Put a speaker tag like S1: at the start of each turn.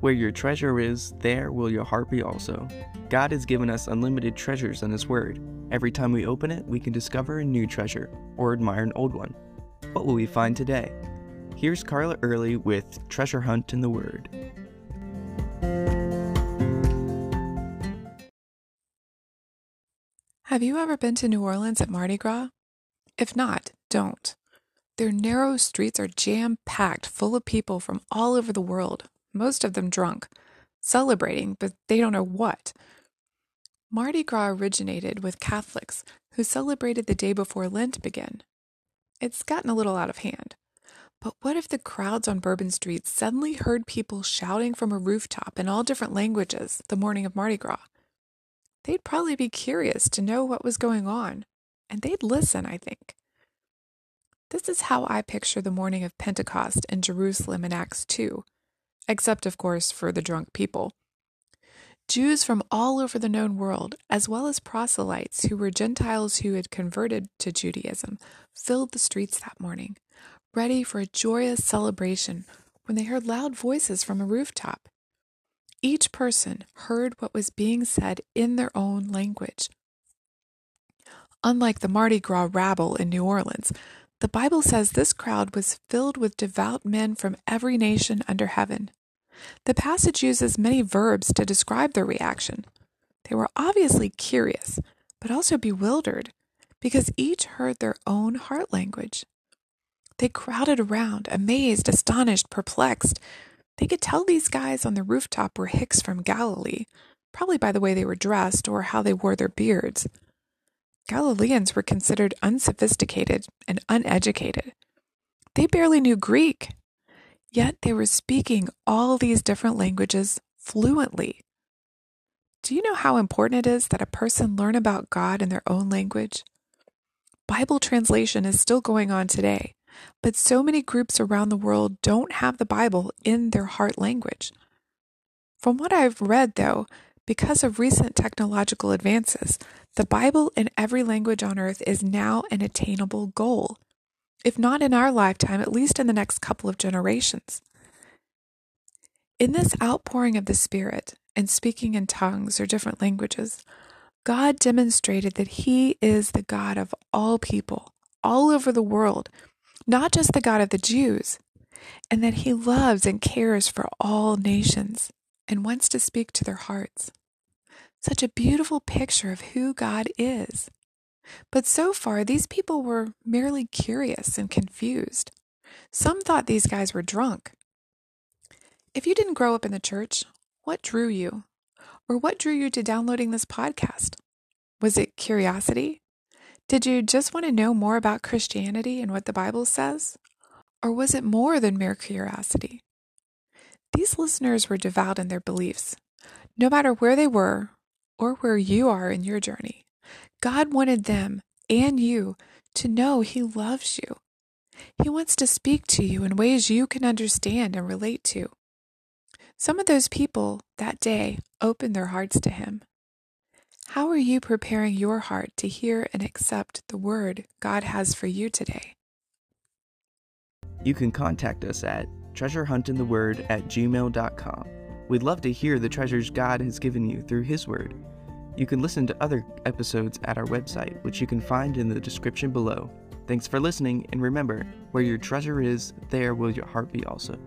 S1: Where your treasure is, there will your heart be also. God has given us unlimited treasures in His Word. Every time we open it, we can discover a new treasure or admire an old one. What will we find today? Here's Carla Early with Treasure Hunt in the Word.
S2: Have you ever been to New Orleans at Mardi Gras? If not, don't. Their narrow streets are jam packed full of people from all over the world, most of them drunk, celebrating, but they don't know what. Mardi Gras originated with Catholics who celebrated the day before Lent began. It's gotten a little out of hand. But what if the crowds on Bourbon Street suddenly heard people shouting from a rooftop in all different languages the morning of Mardi Gras? they'd probably be curious to know what was going on, and they'd listen, I think. This is how I picture the morning of Pentecost in Jerusalem in Acts 2, except, of course, for the drunk people. Jews from all over the known world, as well as proselytes who were Gentiles who had converted to Judaism, filled the streets that morning, ready for a joyous celebration when they heard loud voices from a rooftop. Each person heard what was being said in their own language. Unlike the Mardi Gras rabble in New Orleans, the Bible says this crowd was filled with devout men from every nation under heaven. The passage uses many verbs to describe their reaction. They were obviously curious, but also bewildered, because each heard their own heart language. They crowded around, amazed, astonished, perplexed, they could tell these guys on the rooftop were Hicks from Galilee, probably by the way they were dressed or how they wore their beards. Galileans were considered unsophisticated and uneducated. They barely knew Greek, yet they were speaking all these different languages fluently. Do you know how important it is that a person learn about God in their own language? Bible translation is still going on today, but so many groups around the world don't have the Bible in their heart language. From what I've read, though, because of recent technological advances, the Bible in every language on earth is now an attainable goal. If not in our lifetime, at least in the next couple of generations. In this outpouring of the Spirit and speaking in tongues or different languages, God demonstrated that He is the God of all people, all over the world, not just the God of the Jews, and that he loves and cares for all nations and wants to speak to their hearts. Such a beautiful picture of who God is. But so far, these people were merely curious and confused. Some thought these guys were drunk. If you didn't grow up in the church, what drew you? Or what drew you to downloading this podcast? Was it curiosity? Did you just want to know more about Christianity and what the Bible says? Or was it more than mere curiosity? These listeners were devout in their beliefs. No matter where they were or where you are in your journey, God wanted them and you to know He loves you. He wants to speak to you in ways you can understand and relate to. Some of those people that day opened their hearts to Him. How are you preparing your heart to hear and accept the word God has for you today?
S1: You can contact us at treasurehuntintheword at gmail.com. We'd love to hear the treasures God has given you through His Word. You can listen to other episodes at our website, which you can find in the description below. Thanks for listening, and remember, where your treasure is, there will your heart be also.